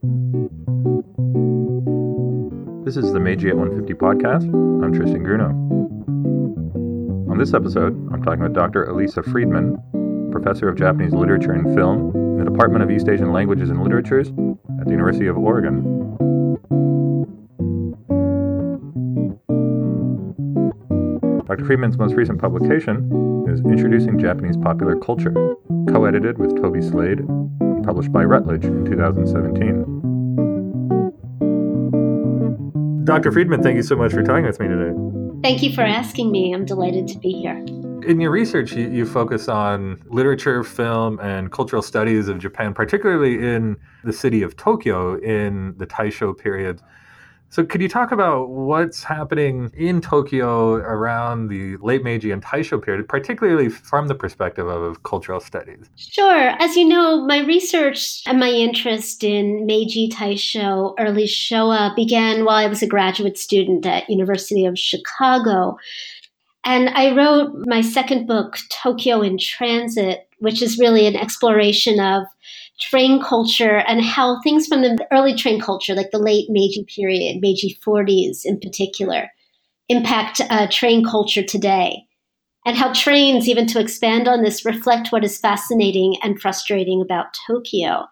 This is the Meiji at 150 podcast. I'm Tristan Grunow. On this episode, I'm talking with Dr. Alisa Freedman, professor of Japanese literature and film in the Department of East Asian Languages and Literatures at the University of Oregon. Dr. Freedman's most recent publication is Introducing Japanese Popular Culture, co edited with Toby Slade published by Routledge in 2017. Dr. Freedman, thank you so much for talking with me today. Thank you for asking me. I'm delighted to be here. In your research, you, you, focus on literature, film, and cultural studies of Japan, particularly in the city of Tokyo in the Taisho period. So, could you talk about what's happening in Tokyo around the late Meiji and Taisho period, particularly from the perspective of cultural studies? Sure. As you know, my research and my interest in Meiji, Taisho, early Showa began while I was a graduate student at University of Chicago. And I wrote my second book, Tokyo in Transit, which is really an exploration of train culture and how things from the early train culture, like the late Meiji period, Meiji 40s in particular, impact uh, train culture today. And how trains, even to expand on this, reflect what is fascinating and frustrating about Tokyo.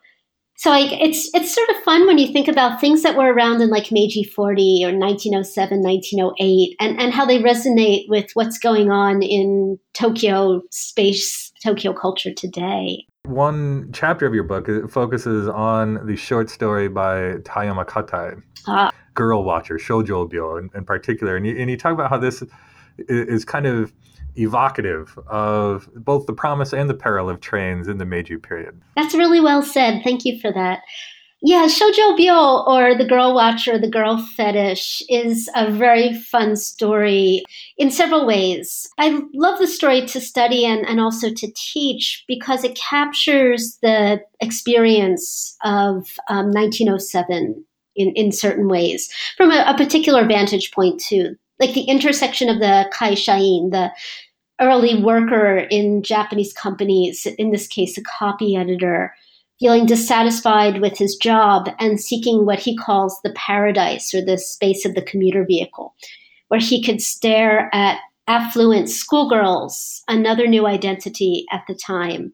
So I, it's it's sort of fun when you think about things that were around in like Meiji 40 or 1907, 1908, and, and how they resonate with what's going on in Tokyo space, Tokyo culture today. One chapter of your book focuses on the short story by Tayama Katai, ah. Girl Watcher, Shoujobyo in, in particular. And you, and you talk about how this is kind of evocative of both the promise and the peril of trains in the Meiji period. That's really well said. Thank you for that. Yeah, Shoujobyo or the girl watcher, the girl fetish is a very fun story in several ways. I love the story to study and, and also to teach because it captures the experience of um, 1907 in, in certain ways from a, a particular vantage point too. Like the intersection of the kaishain, the early worker in Japanese companies, in this case, a copy editor, feeling dissatisfied with his job and seeking what he calls the paradise or the space of the commuter vehicle, where he could stare at affluent schoolgirls, another new identity at the time,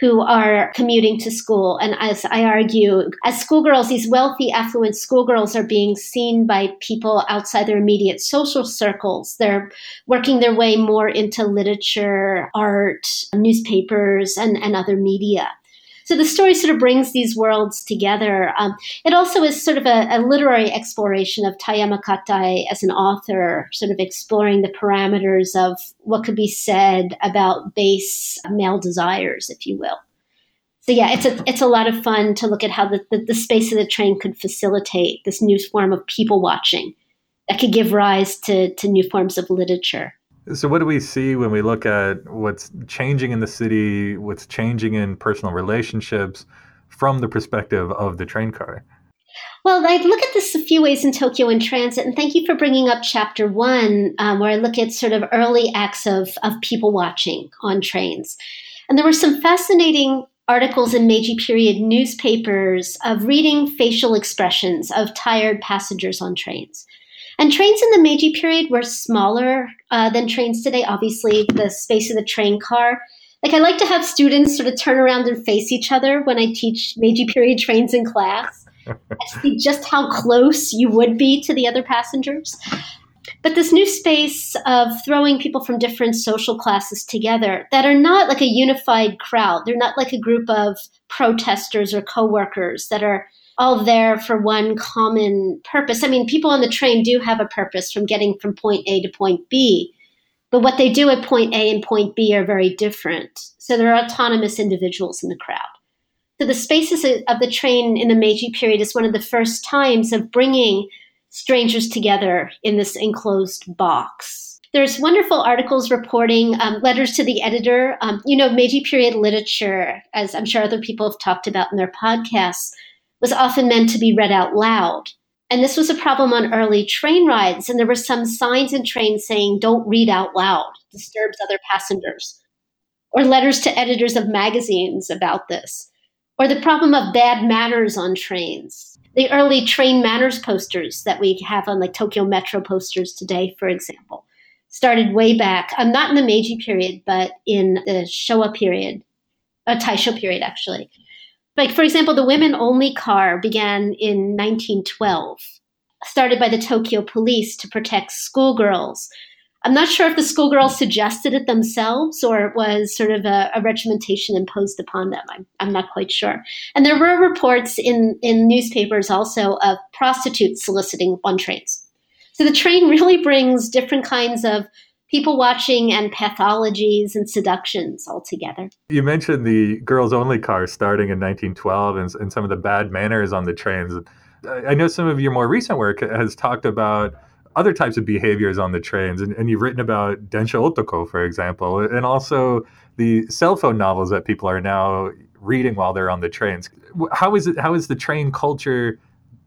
who are commuting to school. And as I argue, as schoolgirls, these wealthy, affluent schoolgirls are being seen by people outside their immediate social circles. They're working their way more into literature, art, newspapers, and, and other media. So the story sort of brings these worlds together. Um, it also is sort of a, a, literary exploration of Tayama Katai as an author, sort of exploring the parameters of what could be said about base male desires, if you will. So yeah, it's a it's a lot of fun to look at how the, the, the space of the train could facilitate this new form of people watching that could give rise to, to new forms of literature. So, what do we see when we look at what's changing in the city, what's changing in personal relationships from the perspective of the train car? Well, I look at this a few ways in Tokyo in Transit, and thank you for bringing up chapter one, um, where I look at sort of early acts of, of people watching on trains. And there were some fascinating articles in Meiji period newspapers of reading facial expressions of tired passengers on trains. And trains in the Meiji period were smaller uh, than trains today. Obviously, the space of the train car. Like I like to have students sort of turn around and face each other when I teach Meiji period trains in class. I see just how close you would be to the other passengers. But this new space of throwing people from different social classes together that are not like a unified crowd. They're not like a group of protesters or coworkers that are all there for one common purpose. I mean, people on the train do have a purpose from getting from point A to point B, but what they do at point A and point B are very different. So there are autonomous individuals in the crowd. So the spaces of the train in the Meiji period is one of the first times of bringing strangers together in this enclosed box. There's wonderful articles reporting um, letters to the editor. Um, you know, Meiji period literature, as I'm sure other people have talked about in their podcasts, was often meant to be read out loud. And this was a problem on early train rides. And there were some signs in trains saying, don't read out loud, disturbs other passengers. Or letters to editors of magazines about this. or the problem of bad manners on trains. The early train manners posters that we have on like Tokyo Metro posters today, for example, started way back. Um, not in the Meiji period, but in the Showa period, a Taisho period actually. Like for example, the women only car began in 1912, started by the Tokyo police to protect schoolgirls I'm not sure if the schoolgirls suggested it themselves or it was sort of a, a regimentation imposed upon them. I'm, I'm, not quite sure. And there were reports in, in newspapers also of prostitutes soliciting on trains. So the train really brings different kinds of people watching and pathologies and seductions all together. You mentioned the girls only car starting in 1912 and, and some of the bad manners on the trains. I know some of your more recent work has talked about other types of behaviors on the trains. And, and you've written about Densha Otoko, for example, and also the cell phone novels that people are now reading while they're on the trains. How is it? How is the train culture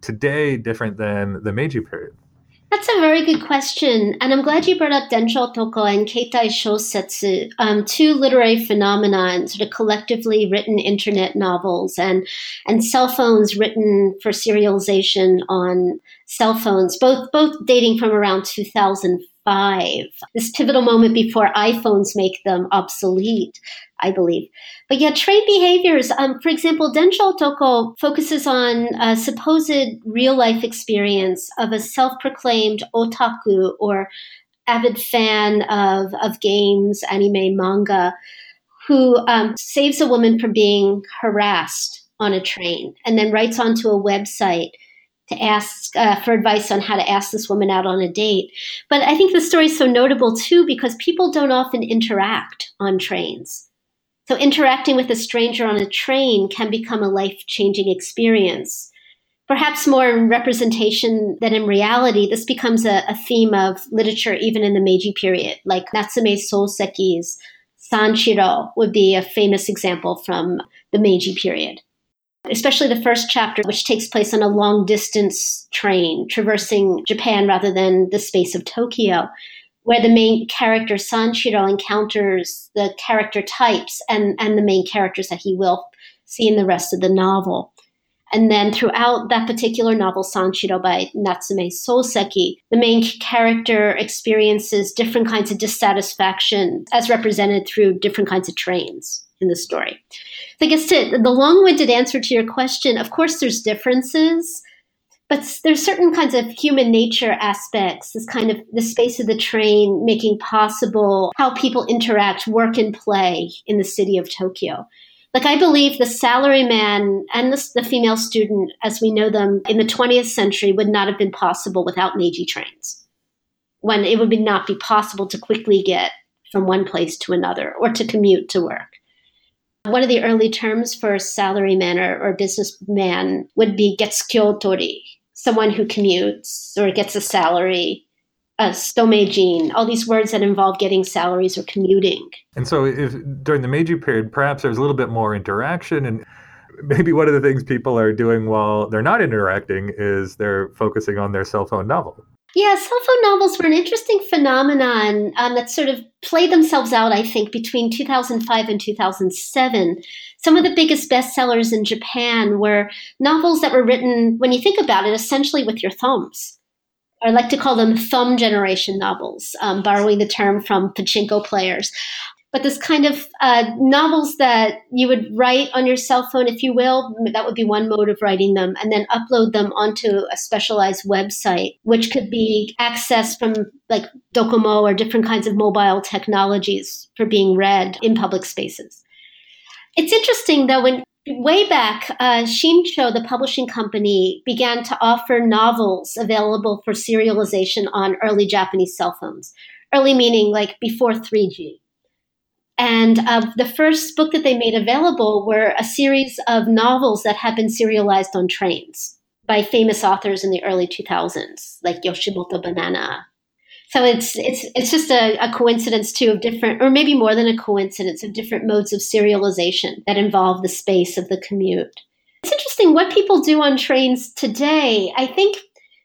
today different than the Meiji period? That's a very good question. And I'm glad you brought up Densha Otoko and Keitai Shosetsu, um, two literary phenomena, sort of collectively written internet novels and, and cell phones written for serialization on cell phones, both, both dating from around 2005. This pivotal moment before iPhones make them obsolete. I believe. But yeah, trade behaviors. Um, for example, Densha Otoko focuses on a supposed real life experience of a self proclaimed otaku or avid fan of, of games, anime, manga, who um, saves a woman from being harassed on a train and then writes onto a website to ask uh, for advice on how to ask this woman out on a date. But I think the story is so notable too because people don't often interact on trains. So interacting with a stranger on a train can become a life changing experience. Perhaps more in representation than in reality, this becomes a, a, theme of literature even in the Meiji period, like Natsume Soseki's Sanshiro would be a famous example from the Meiji period. Especially the first chapter, which takes place on a long distance train traversing Japan rather than the space of Tokyo where the main character Sanshiro encounters the character types and, and the main characters that he will see in the rest of the novel. And then throughout that particular novel, Sanshiro by Natsume Soseki, the main character experiences different kinds of dissatisfaction as represented through different kinds of trains in the story. So I guess to, the long winded answer to your question, of course, there's differences but there's certain kinds of human nature aspects this kind of the space of the train making possible how people interact work and play in the city of tokyo. Like i believe the salaryman and the, the female student as we know them in the 20th century would not have been possible without meiji trains. When it would not be possible to quickly get from one place to another or to commute to work one of the early terms for salaryman or, or businessman would be gekkyutori, someone who commutes or gets a salary, a tsutomenin, all these words that involve getting salaries or commuting. And so, if during the Meiji period, perhaps there's a little bit more interaction, and maybe one of the things people are doing while they're not interacting is they're focusing on their cell phone novel. Yeah, cell phone novels were an interesting phenomenon um, that sort of played themselves out, I think, between 2005 and 2007. Some of the biggest bestsellers in Japan were novels that were written, when you think about it, essentially with your thumbs. I like to call them thumb generation novels, um, borrowing the term from pachinko players but this kind of uh, novels that you would write on your cell phone, if you will, that would be one mode of writing them, and then upload them onto a specialized website, which could be accessed from like Docomo or different kinds of mobile technologies for being read in public spaces. It's interesting though, when way back, uh, Shincho, the publishing company, began to offer novels available for serialization on early Japanese cell phones. Early meaning like before 3G. And uh, the first book that they made available were a series of novels that had been serialized on trains by famous authors in the early 2000s, like Yoshimoto Banana. So it's it's it's just a, a coincidence too of different, or maybe more than a coincidence of different modes of serialization that involve the space of the commute. It's interesting what people do on trains today. I think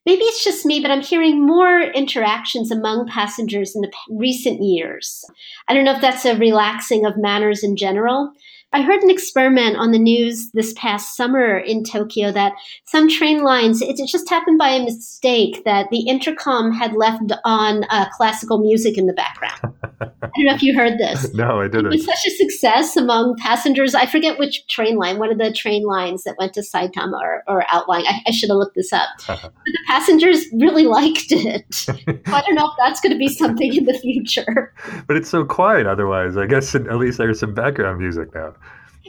maybe it's just me, but I'm hearing more interactions among passengers in the recent years. I don't know if that's a relaxing of manners in general. I heard an experiment on the news this past summer in Tokyo that some train lines, it, just happened by a mistake that the intercom had left on uh, classical music in the background. I don't know if you heard this. No, I didn't. It was such a success among passengers. I forget which train line, one of the train lines that went to Saitama or, or Outline. I, I should have looked this up. but the passengers really liked it. I don't know if that's going to be something in the future. But it's so quiet otherwise. I guess at least there's some background music now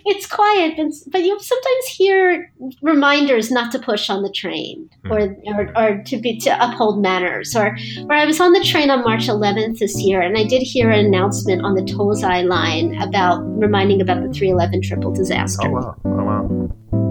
it's quiet, but, but you sometimes hear reminders not to push on the train mm. or, or, or to be to uphold manners. Or, or I was on the train on March 11th this year, and I did hear an announcement on the Tozai line about reminding about the 311 triple disaster. Oh wow! Oh wow!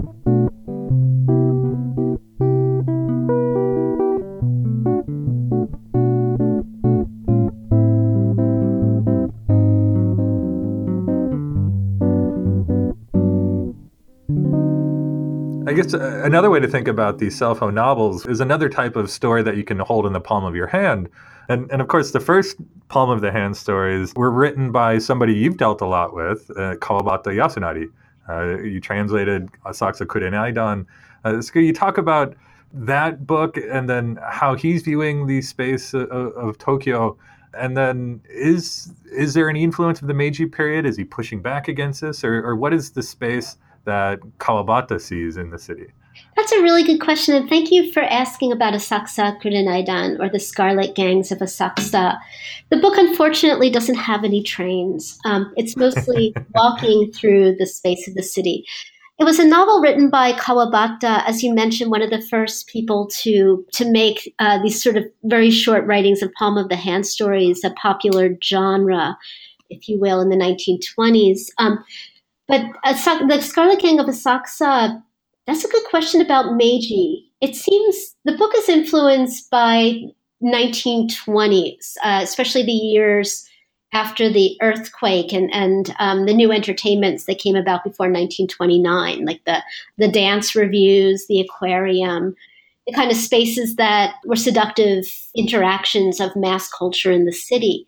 Guess uh, another way to think about these cell phone novels is another type of story that you can hold in the palm of your hand. And, and of course, the first palm of the hand stories were written by somebody you've dealt a lot with, uh, Kawabata Yasunari. Uh, you translated Asakusa Kurenaidan. Uh, so you talk about that book and then how he's viewing the space of, of Tokyo and then is is there any influence of the Meiji period? Is he pushing back against this, or, or what is the space that Kawabata sees in the city? That's a really good question, and thank you for asking about Asakusa Kurenaidan or the Scarlet Gangs of Asakusa. The book unfortunately doesn't have any trains. Um, it's mostly walking through the space of the city. It was a novel written by Kawabata, as you mentioned, one of the first people to to make uh, these sort of very short writings of palm of the hand stories a popular genre, if you will, in the 1920s. Um, but the Scarlet Gang of Asakusa, that's a good question about Meiji. It seems the book is influenced by 1920s, uh, especially the years after the earthquake and, and um, the new entertainments that came about before 1929, like the, the dance reviews, the aquarium, the kind of spaces that were seductive interactions of mass culture in the city.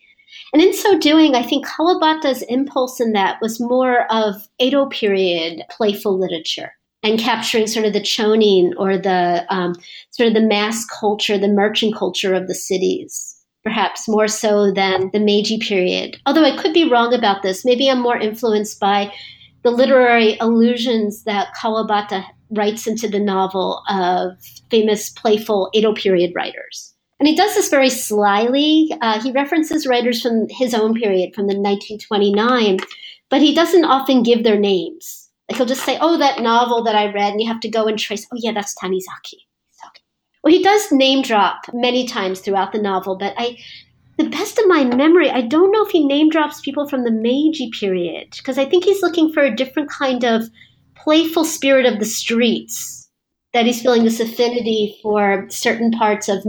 And in so doing, I think Kawabata's impulse in that was more of Edo period playful literature and capturing sort of the chonin or the um, sort of the mass culture, the merchant culture of the cities, perhaps more so than the Meiji period. Although I could be wrong about this. Maybe I'm more influenced by the literary allusions that Kawabata writes into the novel of famous playful Edo period writers. And he does this very slyly. Uh, he references writers from his own period, from the 1929, but he doesn't often give their names. Like he'll just say, "Oh, that novel that I read," and you have to go and trace. Oh, yeah, that's Tanizaki. Well, he does name drop many times throughout the novel, but I, the best of my memory, I don't know if he name drops people from the Meiji period because I think he's looking for a different kind of playful spirit of the streets that he's feeling this affinity for certain parts of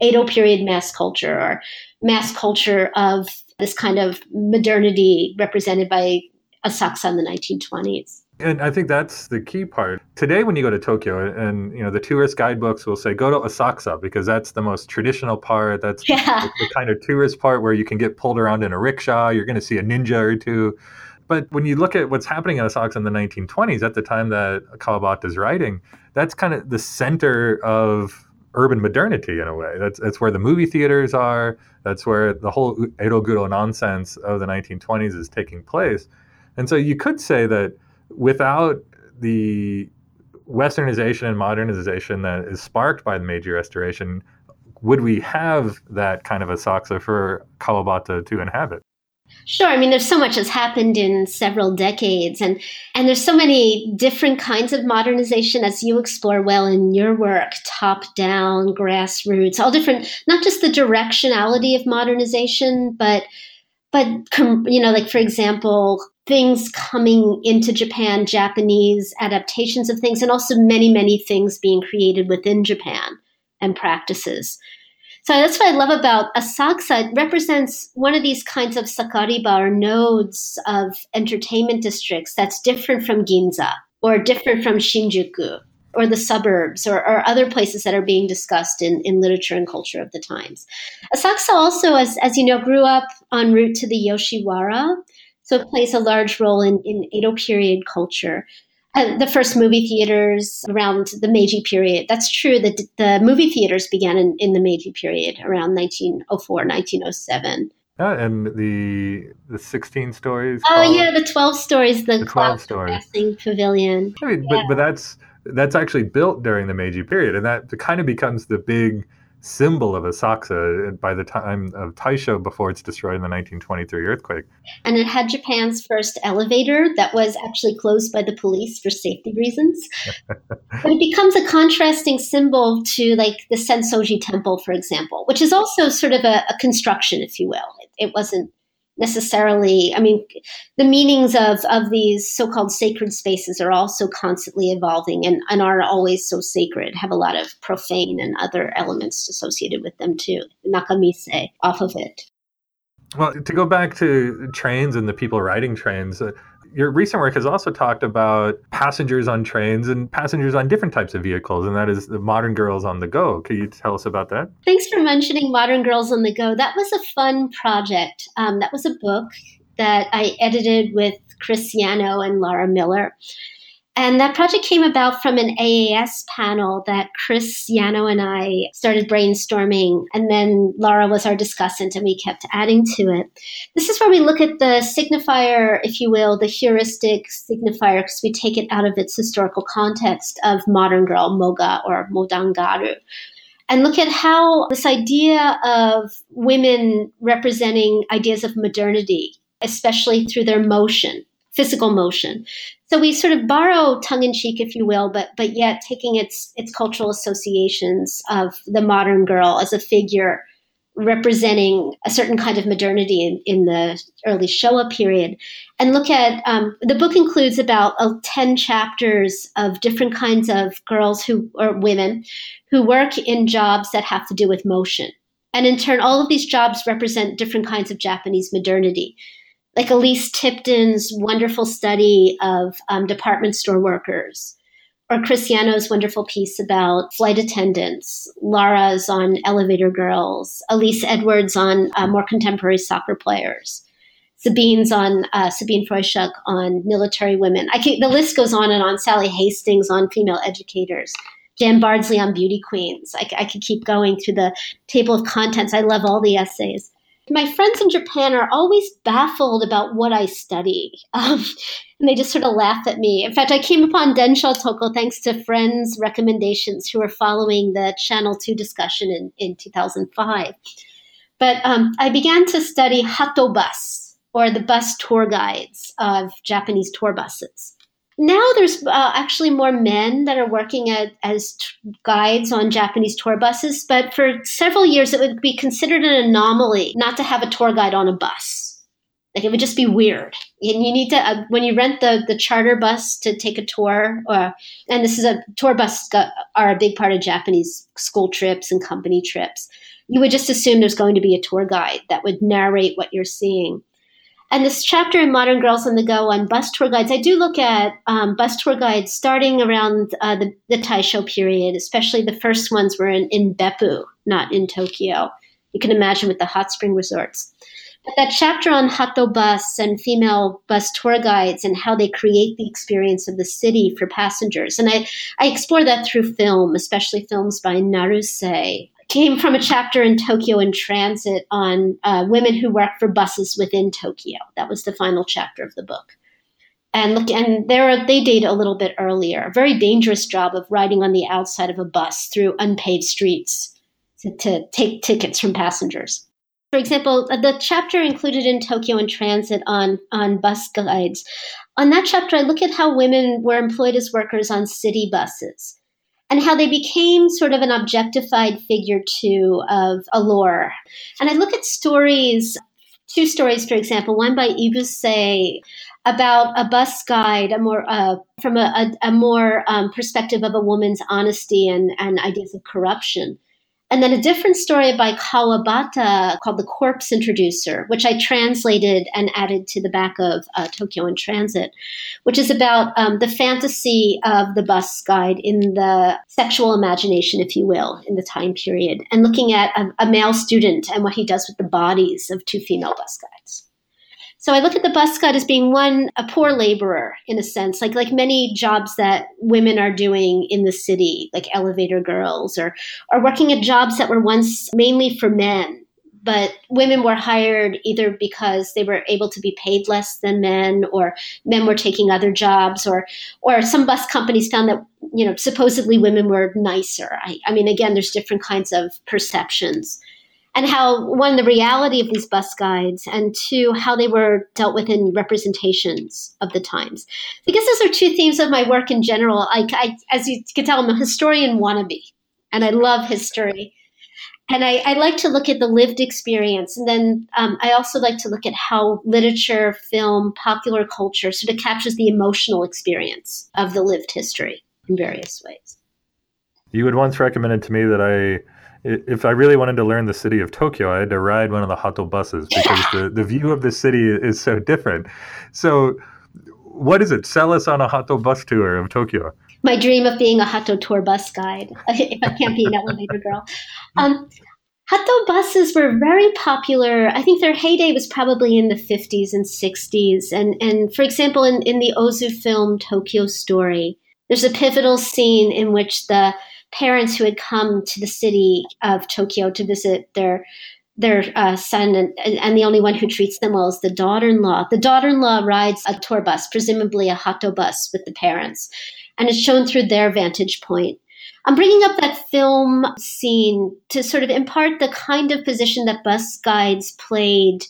Edo period mass culture or mass culture of this kind of modernity represented by Asakusa in the 1920s. And I think that's the key part. Today, when you go to Tokyo, and you know the tourist guidebooks will say go to Asakusa because that's the most traditional part. That's yeah. the, the kind of tourist part where you can get pulled around in a rickshaw. You're going to see a ninja or two. But when you look at what's happening in Asakusa in the 1920s, at the time that Kawabata is writing, that's kind of the center of urban modernity in a way. That's that's where the movie theaters are. That's where the whole eroguro nonsense of the 1920s is taking place. And so you could say that without the westernization and modernization that is sparked by the Meiji Restoration, would we have that kind of a Asakusa for Kawabata to inhabit? Sure. I mean, there's so much has happened in several decades, and and there's so many different kinds of modernization as you explore well in your work, top down, grassroots, all different. Not just the directionality of modernization, but but you know, like for example, things coming into Japan, Japanese adaptations of things, and also many many things being created within Japan and practices. So that's what I love about Asakusa. It represents one of these kinds of sakariba or nodes of entertainment districts that's different from Ginza or different from Shinjuku or the suburbs or, or, other places that are being discussed in, in literature and culture of the times. Asakusa also, as, as you know, grew up en route to the Yoshiwara. So it plays a large role in, in Edo period culture. Uh, the first movie theaters around the Meiji period. That's true that the movie theaters began in, in the Meiji period around 1904, 1907. Yeah, and the the 16 stories. Oh yeah, the 12 stories, the, the 12 stories. pavilion. I mean, yeah. but, but that's that's actually built during the Meiji period, and that kind of becomes the big symbol of Asakusa uh, by the time of Taisho before it's destroyed in the 1923 earthquake. And it had Japan's first elevator that was actually closed by the police for safety reasons. but it becomes a contrasting symbol to like the Sensoji temple, for example, which is also sort of a, a construction, if you will. It, it wasn't necessarily i mean the meanings of of these so-called sacred spaces are also constantly evolving and, and are always so sacred have a lot of profane and other elements associated with them too. Nakamise off of it. Well to go back to trains and the people riding trains uh, your recent work has also talked about passengers on trains and passengers on different types of vehicles, and that is the Modern Girls on the Go. Can you tell us about that? Thanks for mentioning Modern Girls on the Go. That was a fun project. Um, that was a book that I edited with Chris and Laura Miller. And that project came about from an AAS panel that Chris Yano and I started brainstorming. And then Laura was our discussant, and we kept adding to it. This is where we look at the signifier, if you will, the heuristic signifier, because we take it out of its historical context of modern girl, moga or modangaru and look at how this idea of women representing ideas of modernity, especially through their motion, physical motion. So we sort of borrow tongue in cheek, if you will, but but yet taking its its cultural associations of the modern girl as a figure representing a certain kind of modernity in, in the early Showa period. And look at um, the book includes about uh, 10 chapters of different kinds of girls who or women who work in jobs that have to do with motion. And in turn, all of these jobs represent different kinds of Japanese modernity like Elise Tipton's wonderful study of um, department store workers, or Chris Yano's wonderful piece about flight attendants, Laura's on elevator girls, Elise Edwards on uh, more contemporary soccer players. Sabine's on uh, Sabine Frühstück on military women. I can, the list goes on and on. Sally Hastings on female educators. Jan Bardsley on beauty queens. I, I could keep going through the table of contents. I love all the essays my friends in Japan are always baffled about what I study. Um, and they just sort of laugh at me. In fact, I came upon Densha Otoko thanks to friends' recommendations who were following the Channel 2 discussion in, in 2005. But um, I began to study Hato bus, or the bus tour guides of Japanese tour buses now there's uh, actually more men that are working at, as t- guides on Japanese tour buses, but for several years it would be considered an anomaly not to have a tour guide on a bus. Like it would just be weird. And you need to uh, when you rent the the charter bus to take a tour, or and this is a tour bus are a big part of Japanese school trips and company trips. You would just assume there's going to be a tour guide that would narrate what you're seeing. And this chapter in Modern Girls on the Go on bus tour guides, I do look at um, bus tour guides starting around uh, the, the Taisho period, especially the first ones were in, in Beppu, not in Tokyo. You can imagine with the hot spring resorts. But that chapter on Hato bus and female bus tour guides and how they create the experience of the city for passengers. And I, I explore that through film, especially films by Naruse, came from a chapter in Tokyo in Transit on uh, women who work for buses within Tokyo. That was the final chapter of the book. And look, and there they date a little bit earlier. A very dangerous job of riding on the outside of a bus through unpaved streets to, to take tickets from passengers. For example, the chapter included in Tokyo in Transit on on bus guides. On that chapter, I look at how women were employed as workers on city buses and how they became sort of an objectified figure too of allure. And I look at stories, two stories, for example, one by Ibuse about a bus guide, a more uh, from a, a, a more um, perspective of a woman's honesty and, and ideas of corruption. And then a different story by Kawabata called The Corpse Introducer, which I translated and added to the back of uh, Tokyo in Transit, which is about um, the fantasy of the bus guide in the sexual imagination, if you will, in the time period, and looking at a, a male student and what he does with the bodies of two female bus guides. So I look at the bus guide as being one, a poor laborer in a sense, like like many jobs that women are doing in the city, like elevator girls or or working at jobs that were once mainly for men. But women were hired either because they were able to be paid less than men, or men were taking other jobs, or or some bus companies found that you know supposedly women were nicer. I, I mean, again, there's different kinds of perceptions and how one the reality of these bus guides and two how they were dealt with in representations of the times. I guess those are two themes of my work in general. I, I as you can tell i'm a historian wannabe and i love history. And I, I like to look at the lived experience and then um, i also like to look at how literature film popular culture sort of captures the emotional experience of the lived history in various ways. You had once recommended to me that i if I really wanted to learn the city of Tokyo, I had to ride one of the Hato buses because the, the view of the city is so different. So, what is it? Sell us on a Hato bus tour of Tokyo. My dream of being a Hato tour bus guide, if I can't be an elevator girl. Um, Hato buses were very popular. I think their heyday was probably in the 50s and 60s. And, and for example, in, in the Ozu film Tokyo Story, there's a pivotal scene in which the parents who had come to the city of Tokyo to visit their their uh, son, and, and, the only one who treats them well is the daughter-in-law. The daughter-in-law rides a tour bus, presumably a hato bus, with the parents, and it's shown through their vantage point. I'm bringing up that film scene to sort of impart the kind of position that bus guides played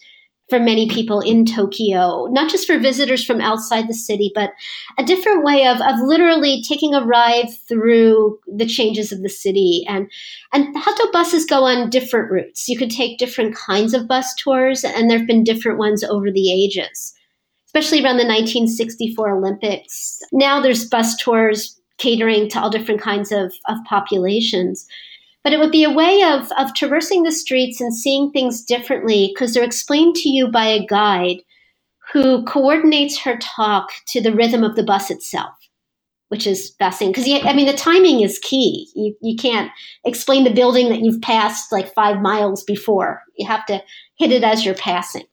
for many people in Tokyo, not just for visitors from outside the city, but a different way of, of literally taking a ride through the changes of the city. And, and Hato buses go on different routes. You could take different kinds of bus tours, and there have been different ones over the ages, especially around the 1964 Olympics. Now there's bus tours catering to all different kinds of, of populations but it would be a way of, of traversing the streets and seeing things differently because they're explained to you by a guide who coordinates her talk to the rhythm of the bus itself, which is fascinating. Because, I mean, the timing is key. You, you can't explain the building that you've passed like five miles before, you have to hit it as you're passing.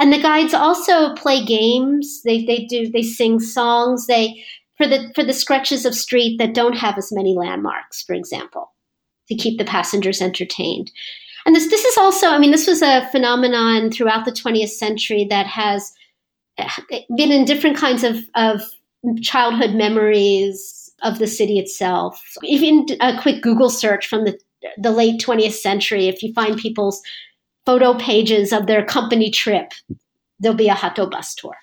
And the guides also play games. They, they do they sing songs. They for the for the stretches of street that don't have as many landmarks, for example to keep the passengers entertained. And this, this is also, I mean, this was a phenomenon throughout the 20th century that has eh, been in different kinds of, of childhood memories of the city itself. Even a quick Google search from the, the late 20th century, if you find people's photo pages of their company trip, there'll be a Hato bus tour.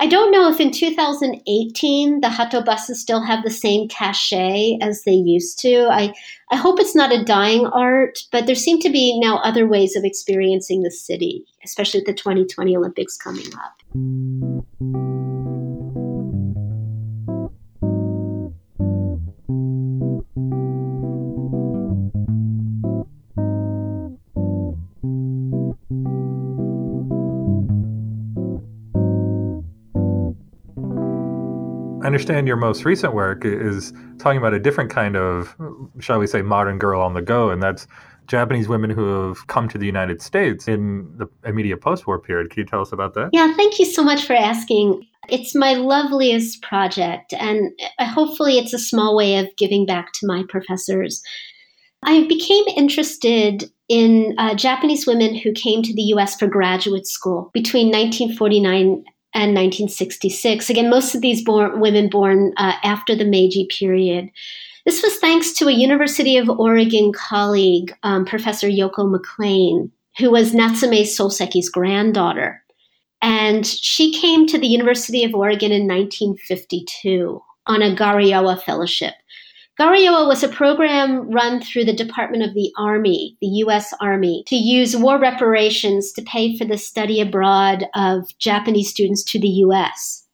I don't know if in 2018 the Hato buses still have the same cachet as they used to. I, I hope it's not a dying art, but there seem to be now other ways of experiencing the city, especially with the 2020 Olympics coming up. Understand your most recent work is talking about a different kind of, shall we say, modern girl on the go, and that's Japanese women who have come to the United States in the immediate post war period. Can you tell us about that? Yeah, thank you so much for asking. It's my loveliest project, and hopefully, it's a small way of giving back to my professors. I became interested in uh, Japanese women who came to the US for graduate school between 1949 and 1966. Again, most of these born, women born uh, after the Meiji period. This was thanks to a University of Oregon colleague, um, Professor Yoko McClain, who was Natsume Soseki's granddaughter. And she came to the University of Oregon in 1952 on a GARIOA fellowship. GARIOA was a program run through the Department of the Army, the U.S. Army, to use war reparations to pay for the study abroad of Japanese students to the U.S.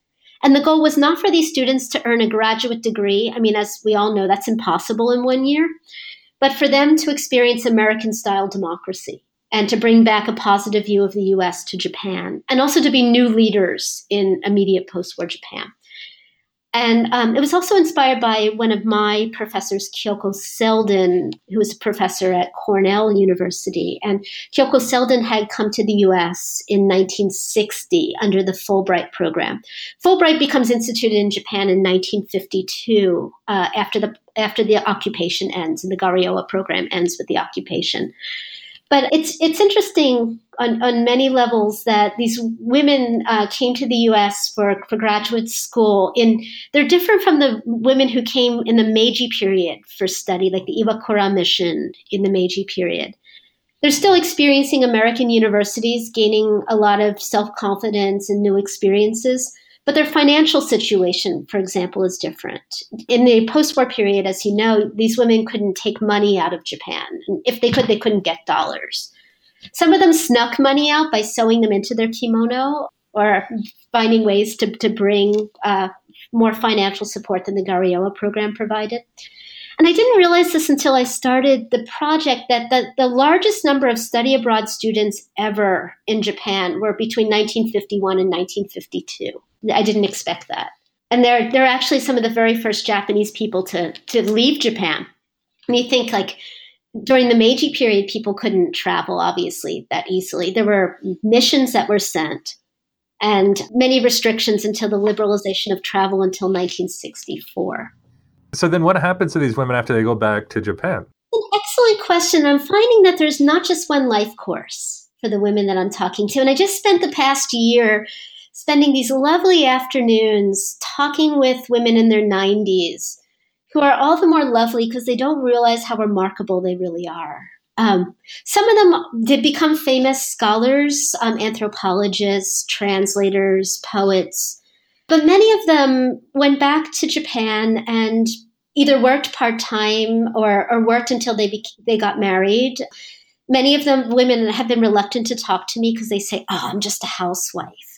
And the goal was not for these students to earn a graduate degree. I mean, as we all know, that's impossible in one year, but for them to experience American style democracy and to bring back a positive view of the US to Japan, and also to be new leaders in immediate post war Japan. And um, it was also inspired by one of my professors, Kyoko Selden, who was a professor at Cornell University. And Kyoko Selden had come to the US in 1960 under the Fulbright program. Fulbright becomes instituted in Japan in 1952 uh, after, the, after the occupation ends, and the GARIOA program ends with the occupation. But it's it's interesting on, on many levels that these women uh, came to the U.S. for, for graduate school. In they're different from the women who came in the Meiji period for study, like the Iwakura mission in the Meiji period. They're still experiencing American universities, gaining a lot of self confidence and new experiences. But their financial situation, for example, is different. In the post war period, as you know, these women couldn't take money out of Japan. If they could, they couldn't get dollars. Some of them snuck money out by sewing them into their kimono or finding ways to, to bring uh, more financial support than the GARIOA program provided. And I didn't realize this until I started the project that the, the largest number of study abroad students ever in Japan were between 1951 and 1952. I didn't expect that. And they're, they're actually some of the very first Japanese people to, to leave Japan. And you think like during the Meiji period, people couldn't travel, obviously, that easily. There were missions that were sent and many restrictions until the liberalization of travel until 1964. So then what happens to these women after they go back to Japan? An excellent question. I'm finding that there's not just one life course for the women that I'm talking to. And I just spent the past year spending these lovely afternoons talking with women in their 90s who are all the more lovely because they don't realize how remarkable they really are. Um, some of them did become famous scholars, um, anthropologists, translators, poets, but many of them went back to Japan and either worked part time or, or worked until they they got married. Many of them, women, have been reluctant to talk to me because they say, "Oh, I'm just a housewife."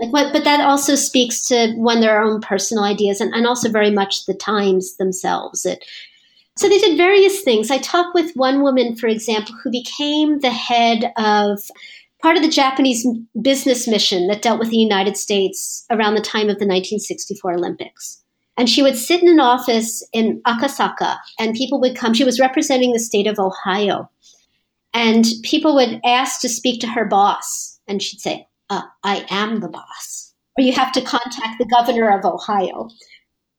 Like what but that also speaks to one their own personal ideas and, and also very much the times themselves. It so they did various things. I talked with one woman for example who became the head of part of the japanese business mission that dealt with the united states around the time of the 1964 olympics. And she would sit in an office in akasaka and people would come she was representing the state of ohio. And people would ask to speak to her boss and she'd say uh, I am the boss. Or you have to contact the governor of Ohio.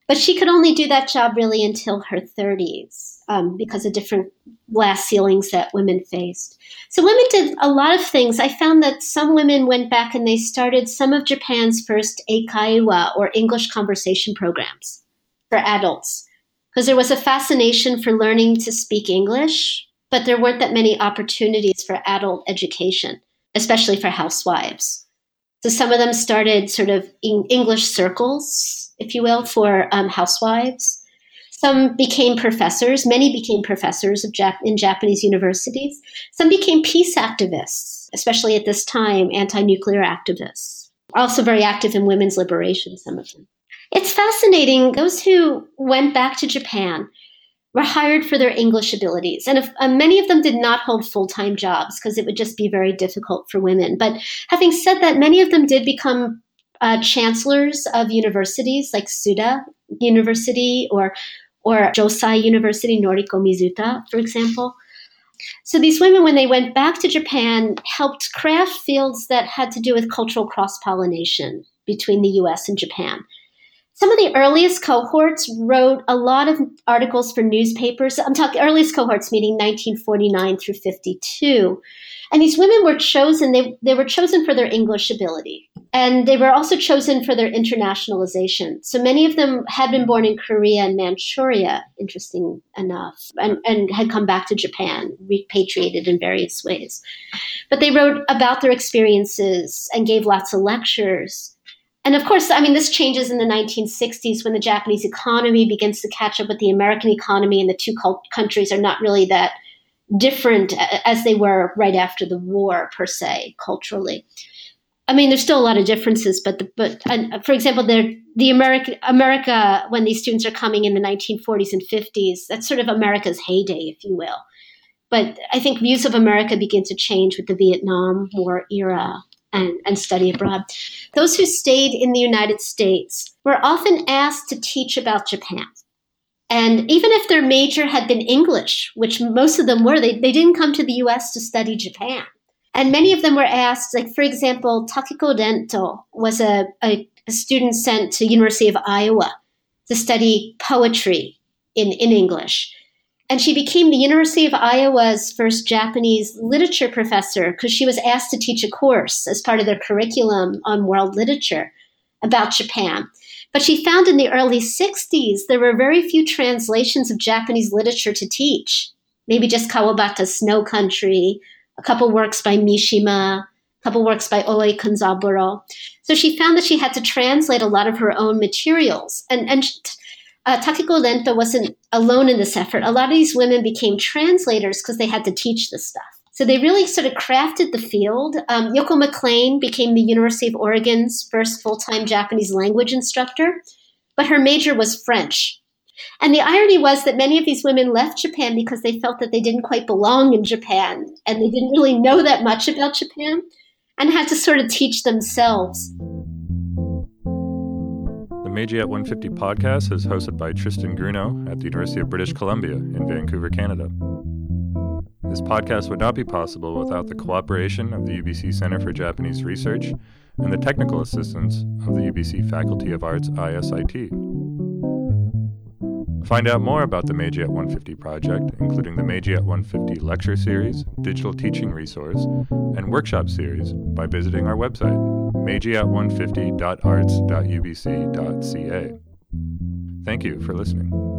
But she could only do that job really until her 30s um, because of different glass ceilings that women faced. So women did a lot of things. I found that some women went back and they started some of Japan's first eikaiwa or English conversation programs for adults because there was a fascination for learning to speak English, but there weren't that many opportunities for adult education especially for housewives. So some of them started sort of English circles, if you will, for um, housewives. Some became professors. Many became professors of Jap- in Japanese universities. Some became peace activists, especially at this time, anti-nuclear activists. Also very active in women's liberation, some of them. It's fascinating. Those who went back to Japan were hired for their English abilities. And if, uh, many of them did not hold full time jobs because it would just be very difficult for women. But having said that, many of them did become uh, chancellors of universities like Tsuda University or, or Josai University, Noriko Mizuta, for example. So these women, when they went back to Japan, helped craft fields that had to do with cultural cross pollination between the US and Japan. Some of the earliest cohorts wrote a lot of articles for newspapers. I'm talking earliest cohorts, meaning 1949 through 52. And these women were chosen, they, they were chosen for their English ability. And they were also chosen for their internationalization. So many of them had been born in Korea and Manchuria, interesting enough, and, and had come back to Japan, repatriated in various ways. But they wrote about their experiences and gave lots of lectures. And of course, I mean, this changes in the 1960s when the Japanese economy begins to catch up with the American economy, and the two countries are not really that different as they were right after the war, per se, culturally. I mean, there's still a lot of differences, but the, but uh, for example, the America America when these students are coming in the 1940s and 50s, that's sort of America's heyday, if you will. But I think views of America begin to change with the Vietnam War era and, and study abroad. Those who stayed in the United States were often asked to teach about Japan. And even if their major had been English, which most of them were, they, they didn't come to the US to study Japan. And many of them were asked, like, for example, Takiko Dento was a, a, a student sent to University of Iowa to study poetry in, in English. And she became the University of Iowa's first Japanese literature professor because she was asked to teach a course as part of their curriculum on world literature about Japan. But she found in the early 60s there were very few translations of Japanese literature to teach. Maybe just Kawabata's Snow Country, a couple works by Mishima, a couple works by Oe Kenzaburo. So she found that she had to translate a lot of her own materials. And, and uh, Takiko Dento wasn't alone in this effort. A lot of these women became translators because they had to teach this stuff. So they really sort of crafted the field. Um, Yoko McClain became the University of Oregon's first full time Japanese language instructor, but her major was French. And the irony was that many of these women left Japan because they felt that they didn't quite belong in Japan and they didn't really know that much about Japan and had to sort of teach themselves. Meiji at 150 podcast is hosted by Tristan Grunow at the University of British Columbia in Vancouver, Canada. This podcast would not be possible without the cooperation of the UBC Center for Japanese Research and the technical assistance of the UBC Faculty of Arts ISIT. Find out more about the Meiji at 150 project, including the Meiji at 150 lecture series, digital teaching resource, and workshop series by visiting our website, meijiat150.arts.ubc.ca. Thank you for listening.